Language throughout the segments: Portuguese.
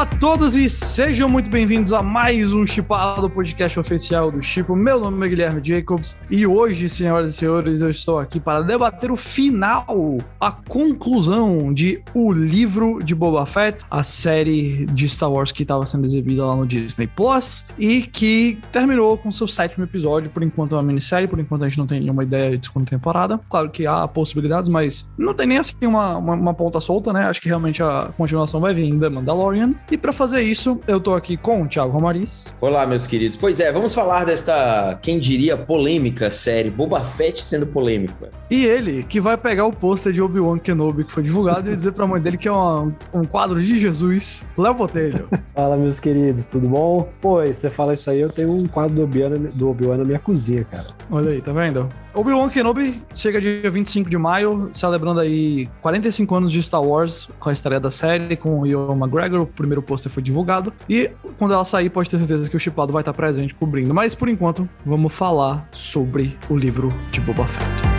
Olá a todos e sejam muito bem-vindos a mais um Chipado, podcast oficial do Chipo. Meu nome é Guilherme Jacobs e hoje, senhoras e senhores, eu estou aqui para debater o final, a conclusão de O Livro de Boba Fett, a série de Star Wars que estava sendo exibida lá no Disney Plus e que terminou com seu sétimo episódio. Por enquanto é uma minissérie, por enquanto a gente não tem nenhuma ideia de segunda temporada. Claro que há possibilidades, mas não tem nem assim uma, uma, uma ponta solta, né? Acho que realmente a continuação vai vir em The Mandalorian. E para fazer isso, eu tô aqui com o Thiago Romariz. Olá, meus queridos. Pois é, vamos falar desta, quem diria, polêmica série, Boba Fett sendo polêmica. E ele, que vai pegar o pôster de Obi-Wan Kenobi que foi divulgado e dizer pra mãe dele que é uma, um quadro de Jesus. Léo Botelho. Fala, meus queridos, tudo bom? Pô, você fala isso aí, eu tenho um quadro do Obi-Wan do Obi na minha cozinha, cara. Olha aí, tá vendo? Obi-Wan Kenobi chega dia 25 de maio, celebrando aí 45 anos de Star Wars com a estreia da série, com o Ewan McGregor. O primeiro pôster foi divulgado. E quando ela sair, pode ter certeza que o Chipado vai estar presente cobrindo. Mas por enquanto, vamos falar sobre o livro de Boba Fett.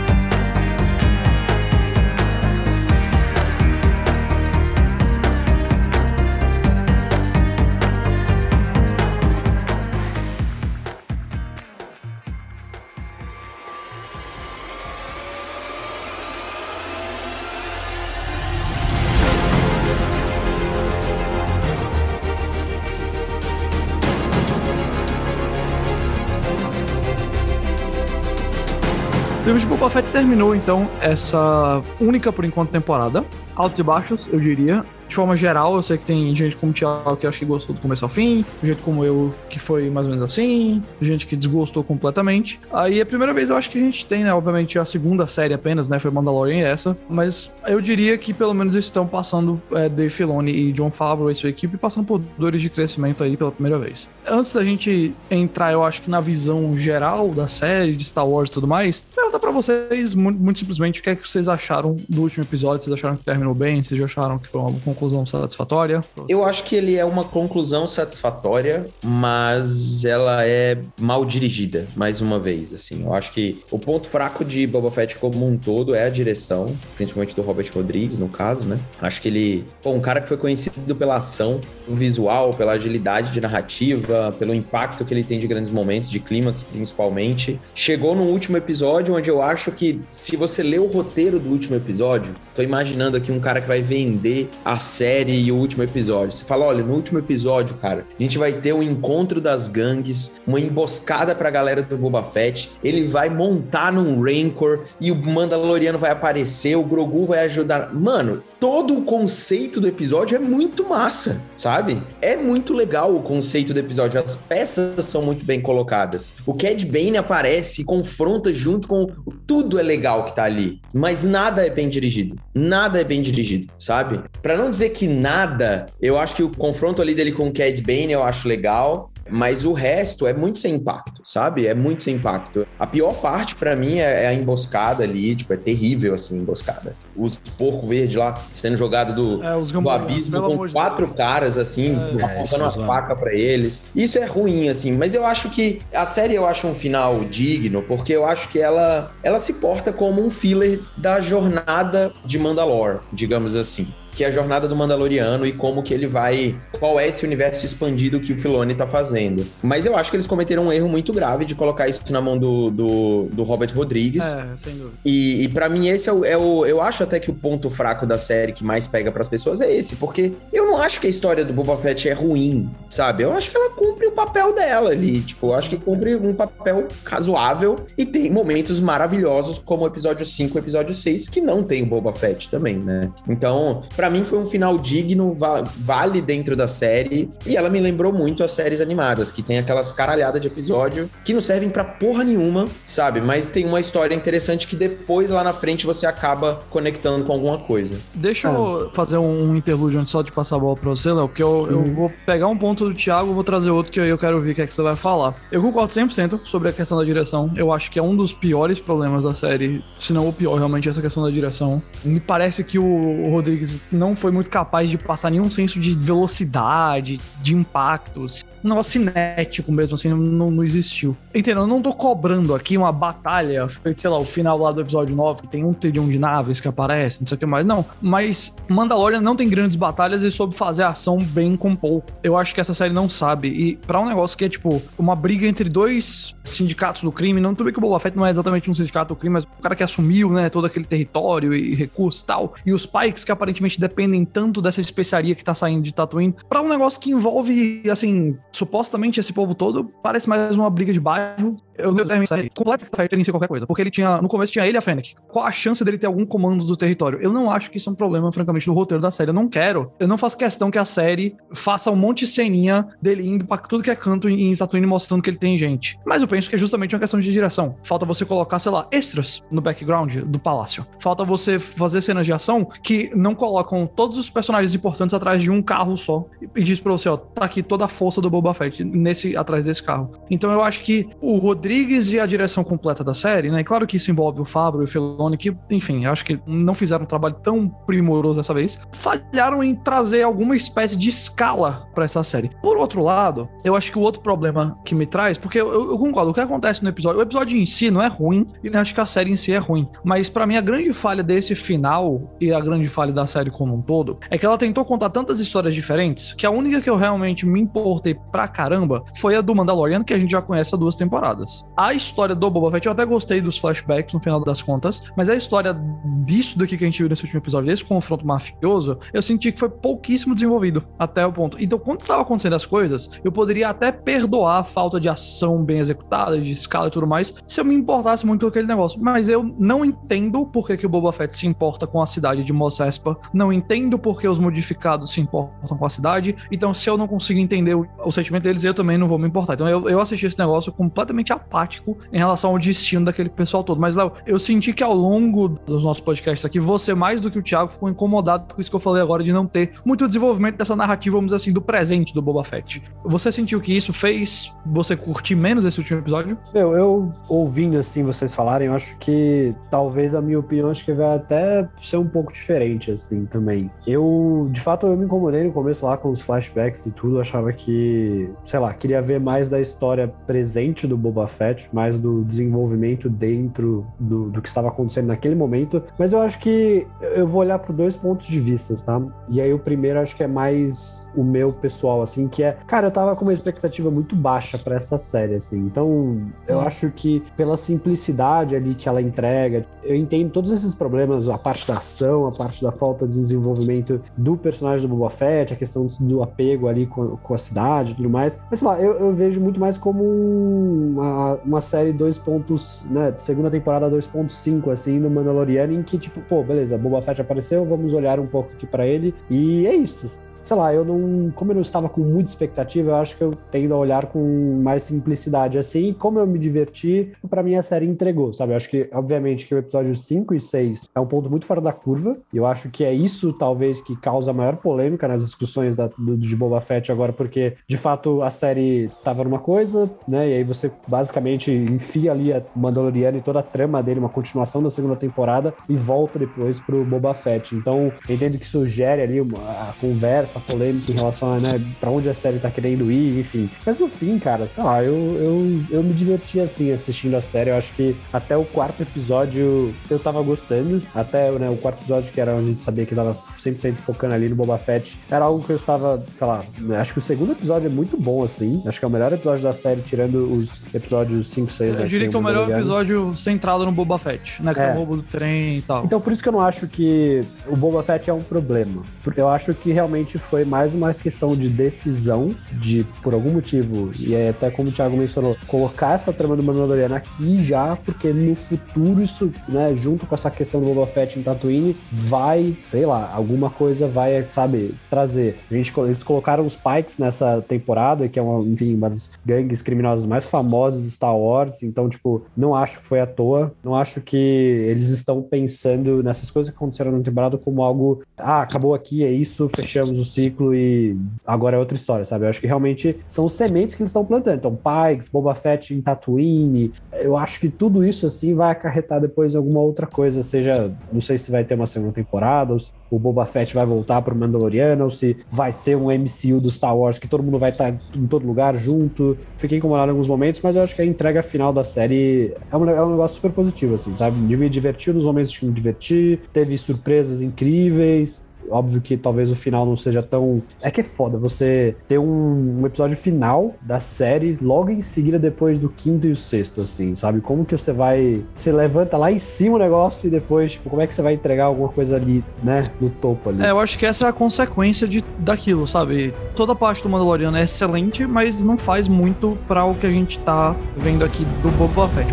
Terminou então essa única por enquanto temporada. Altos e baixos, eu diria de forma geral, eu sei que tem gente como o Thiago que acho que gostou do começo ao fim, gente como eu que foi mais ou menos assim, gente que desgostou completamente. Aí a primeira vez eu acho que a gente tem, né, obviamente a segunda série apenas, né, foi Mandalorian essa, mas eu diria que pelo menos estão passando é, Dave Filoni e John Favreau e sua equipe passando por dores de crescimento aí pela primeira vez. Antes da gente entrar, eu acho que na visão geral da série, de Star Wars e tudo mais, perguntar para vocês muito, muito, simplesmente o que é que vocês acharam do último episódio, vocês acharam que terminou bem, vocês acharam que foi uma conclusão satisfatória? Eu acho que ele é uma conclusão satisfatória, mas ela é mal dirigida, mais uma vez, assim. Eu acho que o ponto fraco de Boba Fett como um todo é a direção, principalmente do Robert Rodrigues, no caso, né? Acho que ele, um cara que foi conhecido pela ação, pelo visual, pela agilidade de narrativa, pelo impacto que ele tem de grandes momentos, de clímax principalmente. Chegou no último episódio onde eu acho que se você ler o roteiro do último episódio, tô imaginando aqui um cara que vai vender a série e o último episódio. Você fala, olha, no último episódio, cara, a gente vai ter o um encontro das gangues, uma emboscada pra galera do Boba Fett, ele vai montar num Rancor e o Mandaloriano vai aparecer, o Grogu vai ajudar. Mano, todo o conceito do episódio é muito massa, sabe? É muito legal o conceito do episódio, as peças são muito bem colocadas. O Cad Bane aparece, confronta junto com tudo é legal que tá ali, mas nada é bem dirigido. Nada é bem dirigido, sabe? Para não dizer que nada, eu acho que o confronto ali dele com o Cad Bane eu acho legal. Mas o resto é muito sem impacto, sabe? É muito sem impacto. A pior parte para mim é, é, a emboscada ali, tipo, é terrível assim, a emboscada. Os porco verde lá sendo jogado do, é, do abismo com quatro Deus. caras assim, é, apontando as facas para eles. Isso é ruim assim, mas eu acho que a série eu acho um final digno, porque eu acho que ela ela se porta como um filler da jornada de Mandalore, digamos assim que é a jornada do Mandaloriano e como que ele vai. Qual é esse universo expandido que o Filoni tá fazendo. Mas eu acho que eles cometeram um erro muito grave de colocar isso na mão do, do, do Robert Rodrigues. É, sem dúvida. E, e para mim, esse é o, é o. Eu acho até que o ponto fraco da série que mais pega para as pessoas é esse, porque eu não acho que a história do Boba Fett é ruim, sabe? Eu acho que ela cumpre o papel dela ali. Tipo, eu acho que cumpre um papel razoável e tem momentos maravilhosos, como o episódio 5 e o episódio 6, que não tem o Boba Fett também, né? Então, para mim foi um final digno, vale dentro da série. E ela me lembrou muito as séries animadas, que tem aquelas caralhadas de episódio que não servem para porra nenhuma, sabe? Mas tem uma história interessante que depois lá na frente você acaba conectando com alguma coisa. Deixa ah. eu fazer um interlúdio antes só de passar a bola pra você, Léo, porque eu, eu, uhum. vou pegar um ponto do Thiago, vou trazer outro que aí eu quero ver o que é que você vai falar. Eu concordo 100% sobre a questão da direção. Eu acho que é um dos piores problemas da série, se não o pior, realmente, essa questão da direção. Me parece que o Rodrigues não foi muito capaz de passar nenhum senso de velocidade, de impactos. Um negócio cinético mesmo, assim, não, não existiu. Entendeu? Eu não tô cobrando aqui uma batalha, sei lá, o final lá do episódio 9, que tem um trilhão de naves que aparece, não sei o que mais. Não, mas Mandalorian não tem grandes batalhas e soube fazer ação bem com pouco. Eu acho que essa série não sabe. E para um negócio que é, tipo, uma briga entre dois sindicatos do crime, não tudo bem que o Boba Fett não é exatamente um sindicato do crime, mas o cara que assumiu, né, todo aquele território e recursos e tal, e os Pikes que aparentemente dependem tanto dessa especiaria que tá saindo de Tatooine, para um negócio que envolve, assim, supostamente esse povo todo, parece mais uma briga de bairro eu isso aí. Completamente ser qualquer coisa. Porque ele tinha. No começo tinha ele e a Fennec. Qual a chance dele ter algum comando do território? Eu não acho que isso é um problema, francamente, do roteiro da série. Eu não quero. Eu não faço questão que a série faça um monte de ceninha dele indo pra tudo que é canto em Tatooine mostrando que ele tem gente. Mas eu penso que é justamente uma questão de direção. Falta você colocar, sei lá, extras no background do palácio. Falta você fazer cenas de ação que não colocam todos os personagens importantes atrás de um carro só. E diz pra você, ó, tá aqui toda a força do Boba Fett nesse, atrás desse carro. Então eu acho que o Rodrigo Rodrigues e a direção completa da série, né? Claro que isso envolve o Fabro e o Filoni, que, enfim, acho que não fizeram um trabalho tão primoroso dessa vez. Falharam em trazer alguma espécie de escala para essa série. Por outro lado, eu acho que o outro problema que me traz, porque eu, eu, concordo, o que acontece no episódio, o episódio em si não é ruim, e acho que a série em si é ruim. Mas para mim, a grande falha desse final e a grande falha da série como um todo é que ela tentou contar tantas histórias diferentes que a única que eu realmente me importei pra caramba foi a do Mandalorian, que a gente já conhece há duas temporadas. A história do Boba Fett, eu até gostei dos flashbacks no final das contas, mas a história disso daqui que a gente viu nesse último episódio, desse confronto mafioso, eu senti que foi pouquíssimo desenvolvido até o ponto. Então, quando tava acontecendo as coisas, eu poderia até perdoar a falta de ação bem executada, de escala e tudo mais, se eu me importasse muito com aquele negócio. Mas eu não entendo por que, que o Boba Fett se importa com a cidade de Mos Espa, não entendo por que os modificados se importam com a cidade, então se eu não consigo entender o, o sentimento deles, eu também não vou me importar. Então eu, eu assisti esse negócio completamente apático em relação ao destino daquele pessoal todo. Mas, Léo, eu senti que ao longo dos nossos podcasts aqui, você, mais do que o Thiago, ficou incomodado com isso que eu falei agora de não ter muito desenvolvimento dessa narrativa, vamos dizer assim, do presente do Boba Fett. Você sentiu que isso fez você curtir menos esse último episódio? Meu, eu ouvindo assim vocês falarem, eu acho que talvez a minha opinião acho que vai até ser um pouco diferente assim também. Eu, de fato, eu me incomodei no começo lá com os flashbacks e tudo, achava que, sei lá, queria ver mais da história presente do Boba Fett mais do desenvolvimento dentro do, do que estava acontecendo naquele momento. Mas eu acho que eu vou olhar por dois pontos de vista, tá? E aí o primeiro acho que é mais o meu pessoal, assim, que é, cara, eu tava com uma expectativa muito baixa para essa série, assim. Então, eu hum. acho que pela simplicidade ali que ela entrega, eu entendo todos esses problemas, a parte da ação, a parte da falta de desenvolvimento do personagem do Boba Fett, a questão do apego ali com, com a cidade e tudo mais. Mas sei lá, eu, eu vejo muito mais como uma uma, série dois pontos, né, segunda temporada 2.5, assim, no Mandaloriano, em que, tipo, pô, beleza, Boba Fett apareceu, vamos olhar um pouco aqui para ele, e é isso sei lá, eu não. Como eu não estava com muita expectativa, eu acho que eu tendo a olhar com mais simplicidade assim. E como eu me diverti, para mim a série entregou, sabe? Eu acho que, obviamente, que o episódio 5 e 6 é um ponto muito fora da curva. E eu acho que é isso, talvez, que causa maior polêmica nas discussões da, do, de Boba Fett agora, porque de fato a série tava numa coisa, né? E aí você basicamente enfia ali a Mandaloriano e toda a trama dele, uma continuação da segunda temporada, e volta depois pro Boba Fett. Então, entendo que isso gere ali uma, a conversa essa polêmica em relação a, né, pra onde a série tá querendo ir, enfim. Mas no fim, cara, sei lá, eu, eu, eu me diverti assim assistindo a série. Eu acho que até o quarto episódio eu tava gostando. Até né, o quarto episódio, que era onde a gente sabia que tava 100% focando ali no Boba Fett, era algo que eu estava, sei lá, acho que o segundo episódio é muito bom, assim. Acho que é o melhor episódio da série, tirando os episódios 5, 6, né? Eu diria que, é o melhor episódio centrado no Boba Fett, né? Que é. é o roubo do trem e tal. Então, por isso que eu não acho que o Boba Fett é um problema. Porque eu acho que realmente foi mais uma questão de decisão, de, por algum motivo, e é até como o Thiago mencionou, colocar essa trama do Mandaloriano aqui já, porque no futuro isso, né, junto com essa questão do Boba Fett em Tatooine, vai, sei lá, alguma coisa vai, sabe, trazer. A gente, eles colocaram os Pikes nessa temporada, que é uma, enfim, uma das gangues criminosas mais famosas de Star Wars, então, tipo, não acho que foi à toa, não acho que eles estão pensando nessas coisas que aconteceram na temporada como algo, ah, acabou aqui, é isso, fechamos os ciclo e agora é outra história, sabe? Eu acho que realmente são os sementes que eles estão plantando. Então, Pikes, Boba Fett em Tatooine, eu acho que tudo isso, assim, vai acarretar depois alguma outra coisa, seja, não sei se vai ter uma segunda temporada, ou se o Boba Fett vai voltar pro Mandaloriano, ou se vai ser um MCU do Star Wars que todo mundo vai estar tá em todo lugar junto. Fiquei incomodado em alguns momentos, mas eu acho que a entrega final da série é um, é um negócio super positivo, assim, sabe? Me divertiu nos momentos que me diverti, teve surpresas incríveis, Óbvio que talvez o final não seja tão. É que é foda você ter um, um, episódio final da série logo em seguida, depois do quinto e o sexto, assim, sabe? Como que você vai. Você levanta lá em cima o negócio e depois, tipo, como é que você vai entregar alguma coisa ali, né? No topo ali. É, eu acho que essa é a consequência de, daquilo, sabe? Toda parte do Mandaloriano é excelente, mas não faz muito para o que a gente tá vendo aqui do Boba Fett.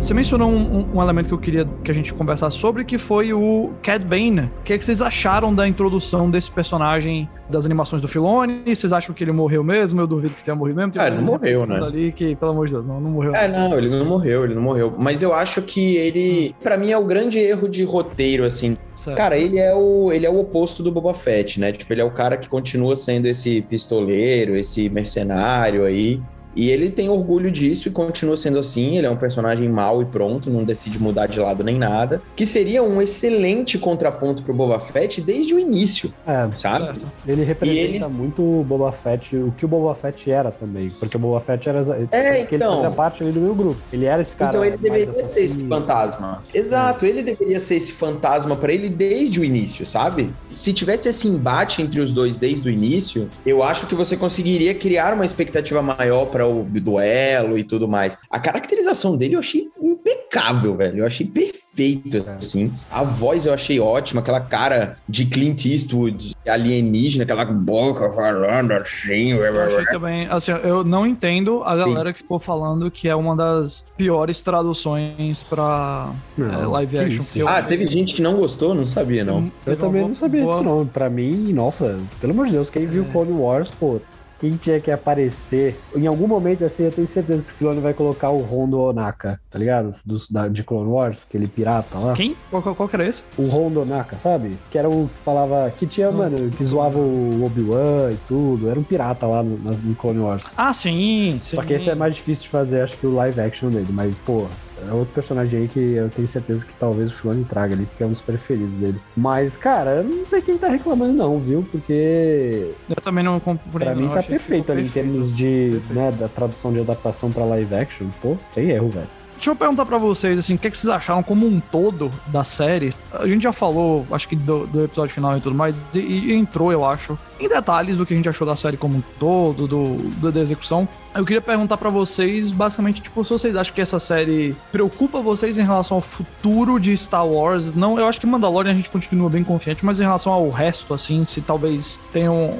Você mencionou um, um, elemento que eu queria que a gente conversasse sobre, que foi o Cad Bane. O que, é que vocês acharam da introdução desse personagem das animações do Filone? Vocês acham que ele morreu mesmo? Eu duvido que tenha morrido mesmo. Tem ah, ele não morreu, né? Ali que, pelo amor de Deus, não, não morreu. É, não, ele não morreu, ele não morreu. Mas eu acho que ele, para mim, é o grande erro de roteiro, assim. Certo. Cara, ele é, o, ele é o oposto do Boba Fett, né? Tipo, ele é o cara que continua sendo esse pistoleiro, esse mercenário aí. E ele tem orgulho disso e continua sendo assim. Ele é um personagem mau e pronto, não decide mudar de lado nem nada. Que seria um excelente contraponto pro Boba Fett desde o início. É, sabe? Certo. Ele representa ele... muito o Boba Fett, o que o Boba Fett era também. Porque o Boba Fett era. É, então... ele fazia parte ali do meu grupo. Ele era esse cara. Então ele deveria ser esse fantasma. Exato, ele deveria ser esse fantasma para ele desde o início, sabe? Se tivesse esse embate entre os dois desde o início, eu acho que você conseguiria criar uma expectativa maior pra para o duelo e tudo mais. A caracterização dele eu achei impecável, velho. Eu achei perfeito, assim. A voz eu achei ótima, aquela cara de Clint Eastwood alienígena, aquela boca falando assim. Eu achei também, assim, eu não entendo a galera Sim. que ficou falando que é uma das piores traduções pra não, é, live action. ah, achei... teve gente que não gostou? Não sabia, não. Eu, eu também não sabia boa... disso, não. Pra mim, nossa, pelo amor de Deus, quem viu é. Clone Wars, pô, quem tinha que aparecer. Em algum momento, assim, eu tenho certeza que o Filoni vai colocar o Rondo Onaka, tá ligado? Do, da, de Clone Wars, aquele pirata lá. Quem? Qual, qual, qual que era esse? O Rondo Onaka, sabe? Que era o que falava. Que tinha, mano, que zoava o Obi-Wan e tudo. Era um pirata lá no, no Clone Wars. Ah, sim, sim. Só que esse é mais difícil de fazer, acho que o live action dele. Mas, pô, é outro personagem aí que eu tenho certeza que talvez o Filoni traga ali, porque é um dos preferidos dele. Mas, cara, eu não sei quem tá reclamando, não, viu? Porque. Eu também não compreendo. Pra mim tá perfeito ali perfeito. em termos de, né, da tradução de adaptação pra live action. Pô, sem erro, velho. Deixa eu perguntar para vocês, assim, o que, é que, vocês acharam como um todo da série? A gente já falou, acho que do, do episódio final e tudo mais, e, e, entrou, eu acho, em detalhes do que a gente achou da série como um todo, do, do da execução. Eu queria perguntar para vocês, basicamente, tipo, se vocês acham que essa série preocupa vocês em relação ao futuro de Star Wars. Não, eu acho que Mandalorian a gente continua bem confiante, mas em relação ao resto, assim, se talvez tenham.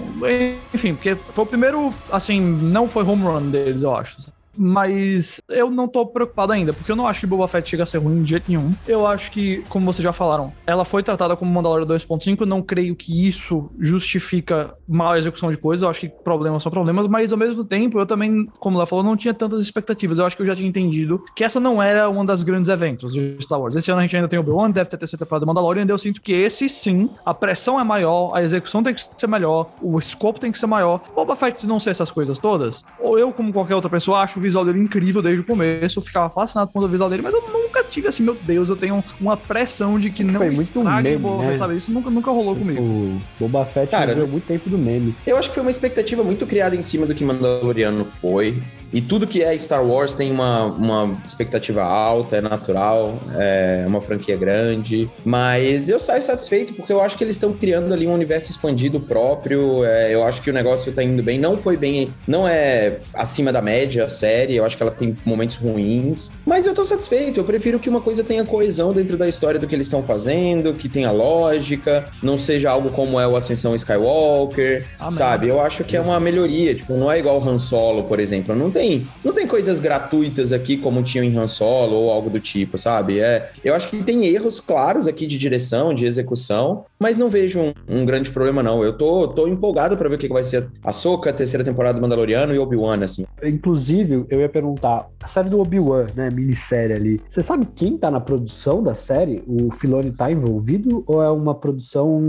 Enfim, porque foi o primeiro, assim, não foi home run deles, eu acho. Mas eu não tô preocupado ainda, porque eu não acho que Boba Fett chega a ser ruim de jeito nenhum. Eu acho que, como vocês já falaram, ela foi tratada como Mandalorian 2.5. Não creio que isso justifica mal execução de coisas. Eu acho que problemas são problemas, mas ao mesmo tempo, eu também, como ela falou, não tinha tantas expectativas. Eu acho que eu já tinha entendido que essa não era um dos grandes eventos de Star Wars. Esse ano a gente ainda tem o Obi-Wan, deve ter terceira temporada do Mandalorian, e eu sinto que esse sim, a pressão é maior, a execução tem que ser melhor, o escopo tem que ser maior. Boba Fett não ser essas coisas todas, ou eu, como qualquer outra pessoa, acho visual dele incrível desde o começo. Eu ficava fascinado com o visual dele, mas eu nunca tive assim, meu Deus, eu tenho uma pressão de que não Foi muito meme, Boba, né? sabe? Isso nunca, nunca rolou comigo. O Boba Fett Cara, muito tempo do meme. Eu acho que foi uma expectativa muito criada em cima do que Mandaloriano foi. E tudo que é Star Wars tem uma, uma expectativa alta, é natural, é uma franquia grande. Mas eu saio satisfeito porque eu acho que eles estão criando ali um universo expandido próprio. É, eu acho que o negócio tá indo bem. Não foi bem, não é acima da média a série. Eu acho que ela tem momentos ruins. Mas eu tô satisfeito. Eu prefiro que uma coisa tenha coesão dentro da história do que eles estão fazendo, que tenha lógica, não seja algo como é o Ascensão Skywalker, Amém. sabe? Eu acho que é uma melhoria. Tipo, não é igual Han Solo, por exemplo. Não tem, não tem coisas gratuitas aqui como tinham em Han Solo ou algo do tipo, sabe? É, eu acho que tem erros claros aqui de direção, de execução, mas não vejo um, um grande problema, não. Eu tô, tô empolgado para ver o que vai ser a Soca, a terceira temporada do Mandaloriano e Obi-Wan, assim. Inclusive, eu ia perguntar, a série do Obi-Wan, né, minissérie ali, você sabe quem tá na produção da série? O Filoni tá envolvido ou é uma produção...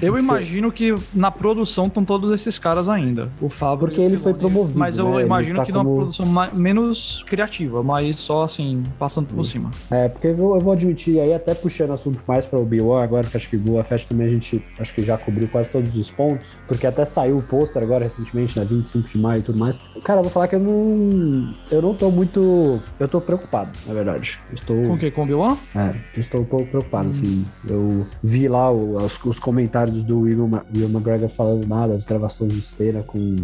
Eu imagino que na produção estão todos esses caras ainda. O Fábio Porque ele foi promovido, Mas eu né? imagino tá que como... numa produção mais, menos criativa, mas só assim, passando por cima. É, porque eu vou, eu vou admitir aí, até puxando assunto mais para o Obi-Wan, agora que acho que Boa Fett também a gente acho que já cobriu quase todos os pontos, porque até saiu o pôster agora recentemente, na 25 de maio e tudo mais. Cara, eu vou falar que eu não. Eu não tô muito. Eu tô preocupado, na verdade. Estou... Com o que? Com o Obi-Wan? É, eu estou um pouco preocupado, hum. assim. Eu vi lá os, os, comentários do Will, Will McGregor falando nada, das gravações de cena com,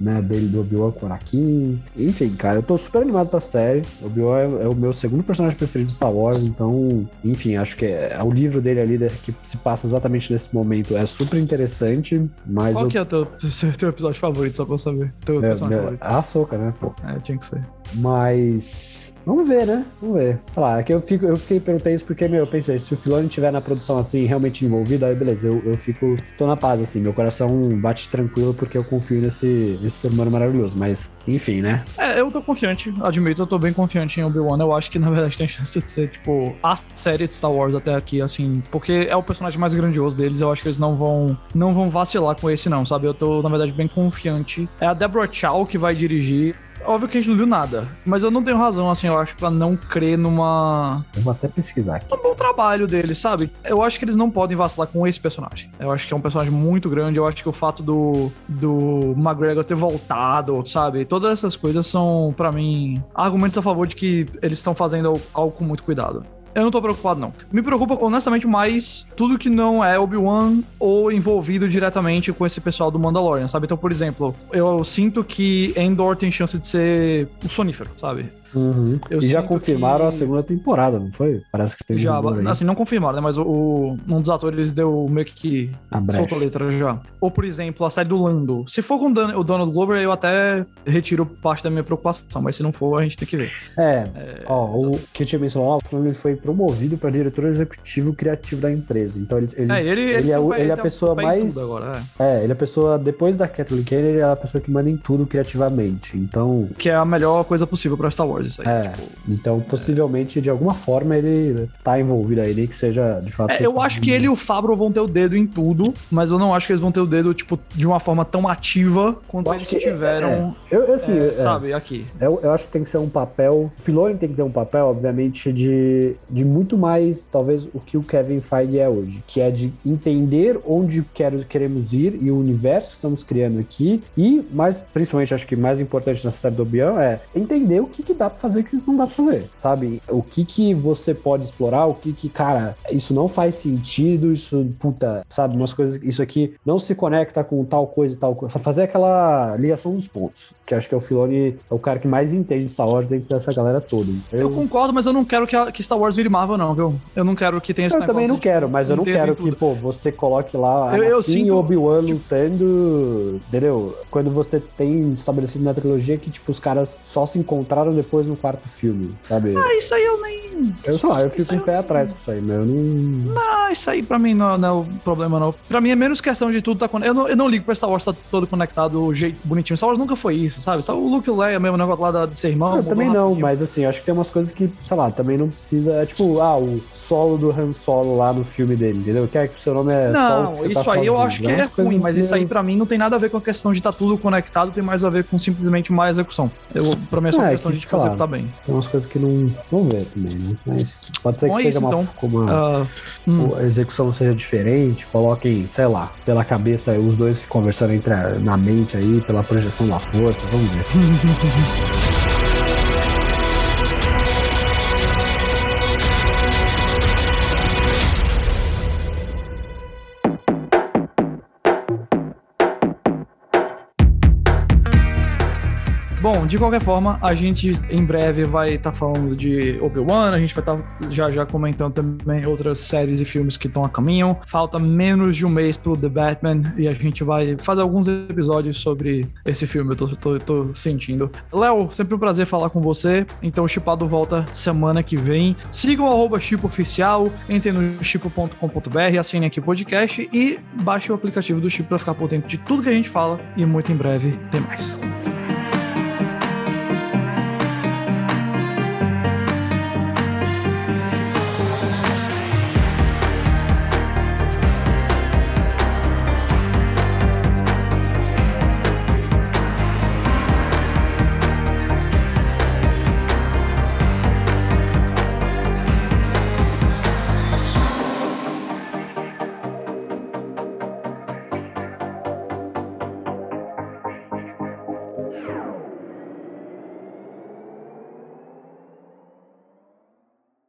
né, dele do Obi-Wan com o Anakin. Enfim, cara, eu tô super animado pra série. O Obi-Wan é, é, o meu segundo personagem preferido de Star Wars, então, enfim, acho que é, é o livro dele ali, né, que se passa exatamente nesse momento, é super interessante, mas... Qual eu... que é o teu, teu episódio favorito, só pra eu saber? Teu é, personagem favorito. A Soca, né, pô. É, tinha que ser. Mas vamos ver, né? Vamos ver. Sei lá, é que eu fico, eu fiquei perguntei isso porque, meu, eu pensei, se o Filoni estiver na produção assim, realmente envolvido, aí beleza, eu, eu fico, tô na paz, assim, meu coração bate tranquilo porque eu confio nesse, nesse ser humano maravilhoso. Mas, enfim, né? É, eu tô confiante, admito, eu tô bem confiante em Obi-Wan. Eu acho que, na verdade, tem chance de ser, tipo, a série de Star Wars até aqui, assim, porque é o personagem mais grandioso deles, eu acho que eles não vão, não vão vacilar com esse, não, sabe? Eu tô, na verdade, bem confiante. É a Deborah Chow que vai dirigir. Óbvio que a gente não viu nada, mas eu não tenho razão, assim, eu acho, pra não crer numa. Eu vou até pesquisar aqui. Um bom trabalho deles, sabe? Eu acho que eles não podem vacilar com esse personagem. Eu acho que é um personagem muito grande. Eu acho que o fato do, do McGregor ter voltado, sabe? Todas essas coisas são, para mim, argumentos a favor de que eles estão fazendo algo com muito cuidado. Eu não tô preocupado, não. Me preocupa, honestamente, mais tudo que não é Obi-Wan ou envolvido diretamente com esse pessoal do Mandalorian, sabe? Então, por exemplo, eu sinto que Endor tem chance de ser o sonífero, sabe? Uhum. e já confirmaram que... a segunda temporada, não foi? Parece que tem Já, um assim, não confirmaram, né? Mas o, o, um dos atores deu meio que soltou a letra já. Ou, por exemplo, a série do Lando. Se for com o Donald Glover, eu até retiro parte da minha preocupação, mas se não for, a gente tem que ver. É, é ó, o que eu tinha mencionado, ele foi promovido para diretor executivo criativo da empresa. Então ele, ele, é, ele, ele, ele, é, o, ele é a pessoa mais. Agora, é. é. ele é a pessoa, depois da Kathleen Kennedy, ele é a pessoa que manda em tudo criativamente. Então. Que é a melhor coisa possível para Star Wars isso aí. É, tipo, então possivelmente de alguma forma ele tá envolvido aí, nem que seja de fato. É, eu acho que ele e o Fabro vão ter o dedo em tudo, mas eu não acho que eles vão ter o dedo, tipo, de uma forma tão ativa quanto eles que tiveram. É, eu, assim, é, sabe, aqui. Eu, eu acho que tem que ser um papel. O Filoni tem que ter um papel, obviamente, de, de muito mais, talvez, o que o Kevin Feige é hoje, que é de entender onde quero, queremos ir e o universo que estamos criando aqui. E, mais, principalmente, acho que mais importante nessa série do Obi-Wan é entender o que, que dá pra fazer e o que não dá pra fazer, sabe? O que que você pode explorar, o que que, cara, isso não faz sentido, isso, puta, sabe? Umas coisas, isso aqui não se conecta com tal coisa e tal coisa. Fazer aquela ligação dos pontos, que acho que é o Filoni, é o cara que mais entende Star Wars dentro dessa galera toda. Eu, eu concordo, mas eu não quero que, a, que Star Wars vire Marvel, não, viu? Eu não quero que tenha esse Eu também não quero, mas eu não quero que, pô, você coloque lá eu, eu sinto... Obi-Wan lutando, entendeu? Quando você tem estabelecido na trilogia que, tipo, os caras só se encontraram depois no quarto filme, sabe? Ah, isso aí eu nem. Eu sei lá, eu fico um pé atrás com isso aí, mas eu não. Não, isso aí pra mim não, não é o problema, não. Pra mim é menos questão de tudo tá conectado. Eu não, eu não ligo pra Star Wars tá todo conectado, o jeito bonitinho. Star Wars nunca foi isso, sabe? Só o Luke e o Leia, mesmo negócio lá de ser irmão. Eu também não, rapidinho. mas assim, acho que tem umas coisas que, sei lá, também não precisa. É tipo, ah, o solo do Han Solo lá no filme dele, entendeu? Quer que o seu nome é Não, isso tá aí sozinho. eu acho que é ruim, mas isso aí pra mim não tem nada a ver com a questão de estar tá tudo conectado, tem mais a ver com simplesmente má execução. Eu, pra mim é só é, questão que, de tipo, fazer lá, bem. Tem umas coisas que não. Vamos ver também, né? Mas pode ser que seja isso, uma, então. como uma, uh, hum. a execução seja diferente, coloquem, sei lá, pela cabeça os dois conversando entre a, na mente aí, pela projeção da força, vamos ver. de qualquer forma, a gente em breve vai estar tá falando de Obi-Wan, a gente vai estar tá já já comentando também outras séries e filmes que estão a caminho. Falta menos de um mês pro The Batman e a gente vai fazer alguns episódios sobre esse filme, eu tô, tô, tô sentindo. Léo, sempre um prazer falar com você. Então o Chipado volta semana que vem. Sigam o arroba Oficial, entrem no chipo.com.br, assinem aqui o podcast e baixem o aplicativo do Chip para ficar por dentro de tudo que a gente fala. E muito em breve tem mais.